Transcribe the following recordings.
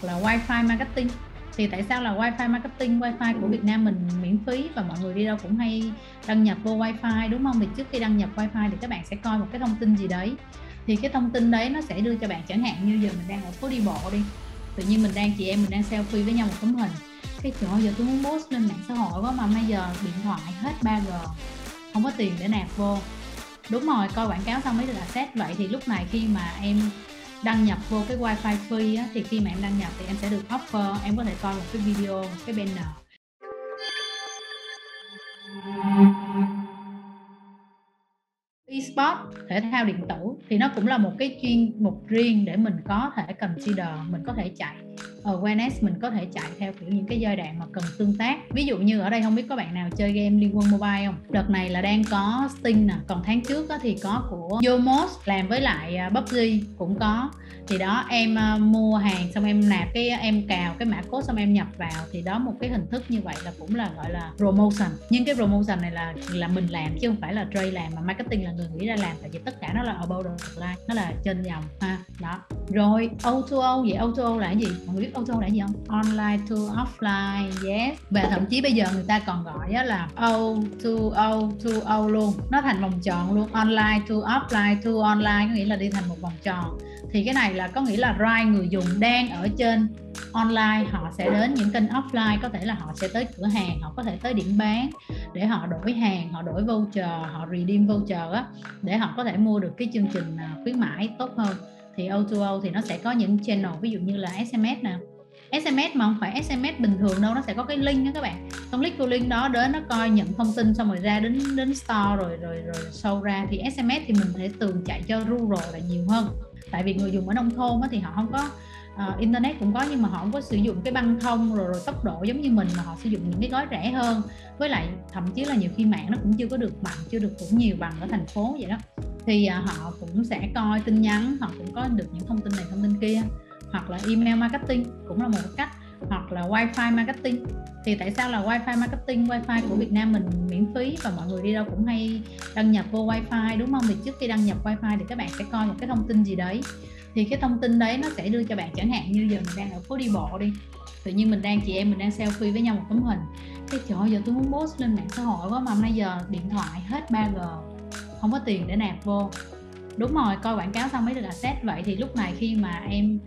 hoặc là wifi marketing. Thì tại sao là wifi marketing? Wifi của Việt Nam mình miễn phí và mọi người đi đâu cũng hay đăng nhập vô wifi, đúng không? Thì trước khi đăng nhập wifi thì các bạn sẽ coi một cái thông tin gì đấy. Thì cái thông tin đấy nó sẽ đưa cho bạn chẳng hạn như giờ mình đang ở phố đi bộ đi. Tự nhiên mình đang, chị em mình đang selfie với nhau một tấm hình. Cái chỗ giờ tôi muốn post lên mạng xã hội quá mà bây giờ điện thoại hết 3G không có tiền để nạp vô. Đúng rồi, coi quảng cáo xong mới là xét vậy thì lúc này khi mà em đăng nhập vô cái wifi free á, thì khi mà em đăng nhập thì em sẽ được offer em có thể coi một cái video một cái banner. Esports thể thao điện tử thì nó cũng là một cái chuyên mục riêng để mình có thể consider mình có thể chạy awareness mình có thể chạy theo, kiểu, những cái giai đoạn mà cần tương tác. Ví dụ như ở đây không biết có bạn nào chơi game liên quân mobile không? Đợt này là đang có Sting nè, còn tháng trước thì có của Yomos làm với lại à, PUBG cũng có. Thì đó, em à, mua hàng xong em nạp cái à, em cào cái mã code xong em nhập vào. Thì đó, một cái hình thức như vậy là cũng là, gọi là, promotion. Nhưng cái promotion này là là mình làm chứ không phải là Trey làm, mà marketing là người nghĩ ra làm, tại vì tất cả nó là about the line, nó là trên dòng, ha. Đó. Rồi O2O vậy O2O là cái gì? Mọi người biết O2O là gì không? Online to offline, yes. Và thậm chí bây giờ người ta còn gọi là O to O to O luôn. Nó thành vòng tròn luôn. Online to offline, to online, có nghĩa là đi thành một vòng tròn. Thì cái này là có nghĩa là right người dùng đang ở trên online, họ sẽ đến những kênh offline. Có thể là họ sẽ tới cửa hàng, họ có thể tới điểm bán để họ đổi hàng, họ đổi voucher, họ redeem voucher á, để họ có thể mua được cái chương trình à, khuyến mãi tốt hơn thì O2O thì nó sẽ có những channel ví dụ như là SMS nè. SMS mà không phải SMS bình thường đâu nó sẽ có cái link đó các bạn. Xong click vô link đó đến nó coi nhận thông tin xong rồi ra đến đến store rồi rồi rồi sâu ra thì SMS thì mình thể tường chạy cho rural là nhiều hơn. Tại vì người dùng ở nông thôn thì họ không có uh, internet cũng có nhưng mà họ không có sử dụng cái băng thông rồi, rồi tốc độ giống như mình mà họ sử dụng những cái gói rẻ hơn. Với lại thậm chí là nhiều khi mạng nó cũng chưa có được bằng chưa được cũng nhiều bằng ở thành phố vậy đó thì à, họ cũng sẽ coi tin nhắn, họ cũng có được những thông tin này, thông tin kia. Hoặc là email marketing cũng là một cách. Hoặc là wifi marketing. Thì tại sao là wifi marketing? Wifi của Việt Nam mình miễn phí và mọi người đi đâu cũng hay đăng nhập vô wifi, đúng không? Thì trước khi đăng nhập wifi thì các bạn sẽ coi một cái thông tin gì đấy. Thì cái thông tin đấy nó sẽ đưa cho bạn chẳng hạn như giờ mình đang ở phố đi bộ đi. Tự nhiên mình đang, chị em mình đang selfie với nhau một tấm hình. Cái trời giờ tôi muốn post lên mạng xã hội quá mà. Nay giờ điện thoại hết 3G không có tiền để nạp vô. Đúng rồi coi quảng cáo xong mới được access vậy thì lúc này khi mà em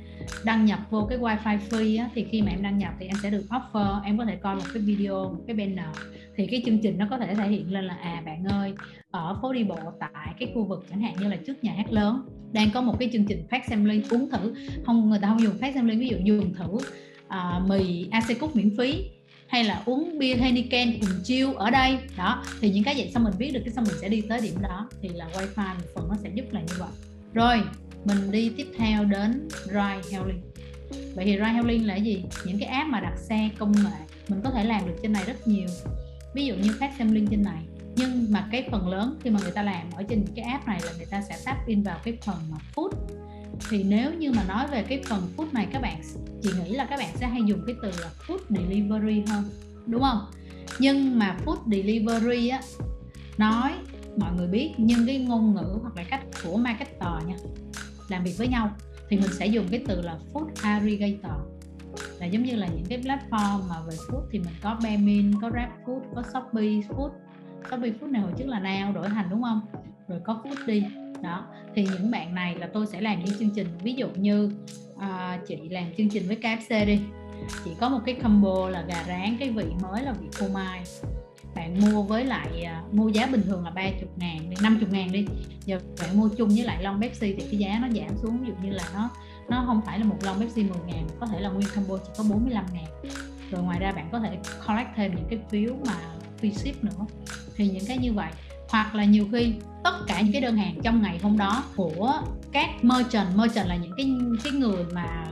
đăng nhập vô cái wifi free á, thì khi mà em đăng nhập thì em sẽ được offer em có thể coi một cái video một cái banner. Thì cái chương trình nó có thể thể hiện lên là à bạn ơi ở phố đi bộ tại cái khu vực chẳng hạn như là trước nhà hát lớn đang có một cái chương trình phát sampling uống thử. Không người ta không dùng phát sampling ví dụ dùng thử uh, mì AC cúc miễn phí hay là uống bia Heineken cùng chiêu ở đây. Đó, thì những cái vậy xong mình biết được cái xong mình sẽ đi tới điểm đó. Thì là wifi một phần nó sẽ giúp là như vậy. Rồi, mình đi tiếp theo đến ride hailing. Vậy thì ride hailing là gì? Những cái app mà đặt xe, công nghệ. Mình có thể làm được trên này rất nhiều. Ví dụ như phát xem link trên này. Nhưng mà cái phần lớn khi mà người ta làm ở trên cái app này là người ta sẽ tap in vào cái phần mà food thì nếu như mà nói về cái phần food này các bạn chị nghĩ là các bạn sẽ hay dùng cái từ là food delivery hơn đúng không? Nhưng mà food delivery á nói mọi người biết nhưng cái ngôn ngữ hoặc là cách của marketer nha làm việc với nhau thì mình sẽ dùng cái từ là food aggregator. Là giống như là những cái platform mà về food thì mình có bemin có Grabfood, có Shopee Food. Shopee Food này hồi trước là nào đổi thành đúng không? Rồi có Food đi đó thì những bạn này là tôi sẽ làm những chương trình ví dụ như à, chị làm chương trình với KFC đi. Chị có một cái combo là gà rán cái vị mới là vị phô mai. Bạn mua với lại uh, mua giá bình thường là 30 ngàn 50 ngàn đi. Giờ bạn mua chung với lại lon Pepsi thì cái giá nó giảm xuống ví dụ như là nó nó không phải là một lon Pepsi 10 ngàn có thể là nguyên combo chỉ có 45 ngàn. Rồi ngoài ra bạn có thể collect thêm những cái phiếu mà free ship nữa. Thì những cái như vậy hoặc là nhiều khi tất cả những cái đơn hàng trong ngày hôm đó của các merchant merchant là những cái cái người mà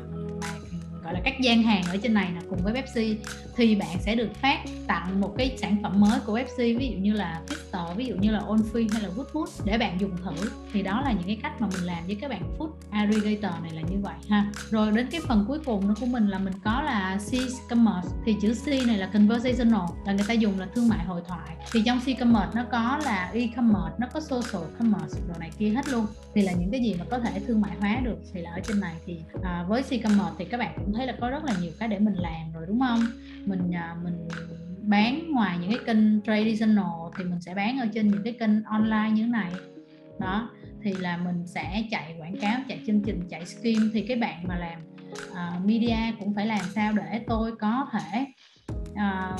gọi là các gian hàng ở trên này là cùng với Pepsi, thì bạn sẽ được phát tặng một cái sản phẩm mới của Pepsi, ví dụ như là store ví dụ như là Onfree hay là Good Food để bạn dùng thử. Thì đó là những cái cách mà mình làm với các bạn food aggregator này là như vậy ha. Rồi đến cái phần cuối cùng nữa của mình là mình có là C-commerce thì chữ C này là conversational là người ta dùng là thương mại hội thoại. Thì trong C-commerce nó có là e-commerce nó có social commerce đồ này kia hết luôn. Thì là những cái gì mà có thể thương mại hóa được thì là ở trên này. Thì à, với C-commerce thì các bạn cũng thấy là có rất là nhiều cái để mình làm rồi đúng không? Mình à, mình bán ngoài những cái kênh traditional thì mình sẽ bán ở trên những cái kênh online như thế này. Đó thì là mình sẽ chạy quảng cáo chạy chương trình chạy skim thì cái bạn mà làm uh, media cũng phải làm sao để tôi có thể uh,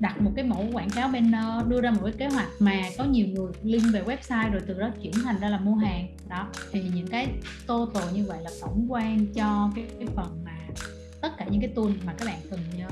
đặt một cái mẫu quảng cáo banner đưa ra một cái kế hoạch mà có nhiều người link về website rồi từ đó chuyển thành ra là mua hàng. Đó thì những cái total như vậy là tổng quan cho cái, cái phần mà tất cả những cái tool mà các bạn cần nhớ.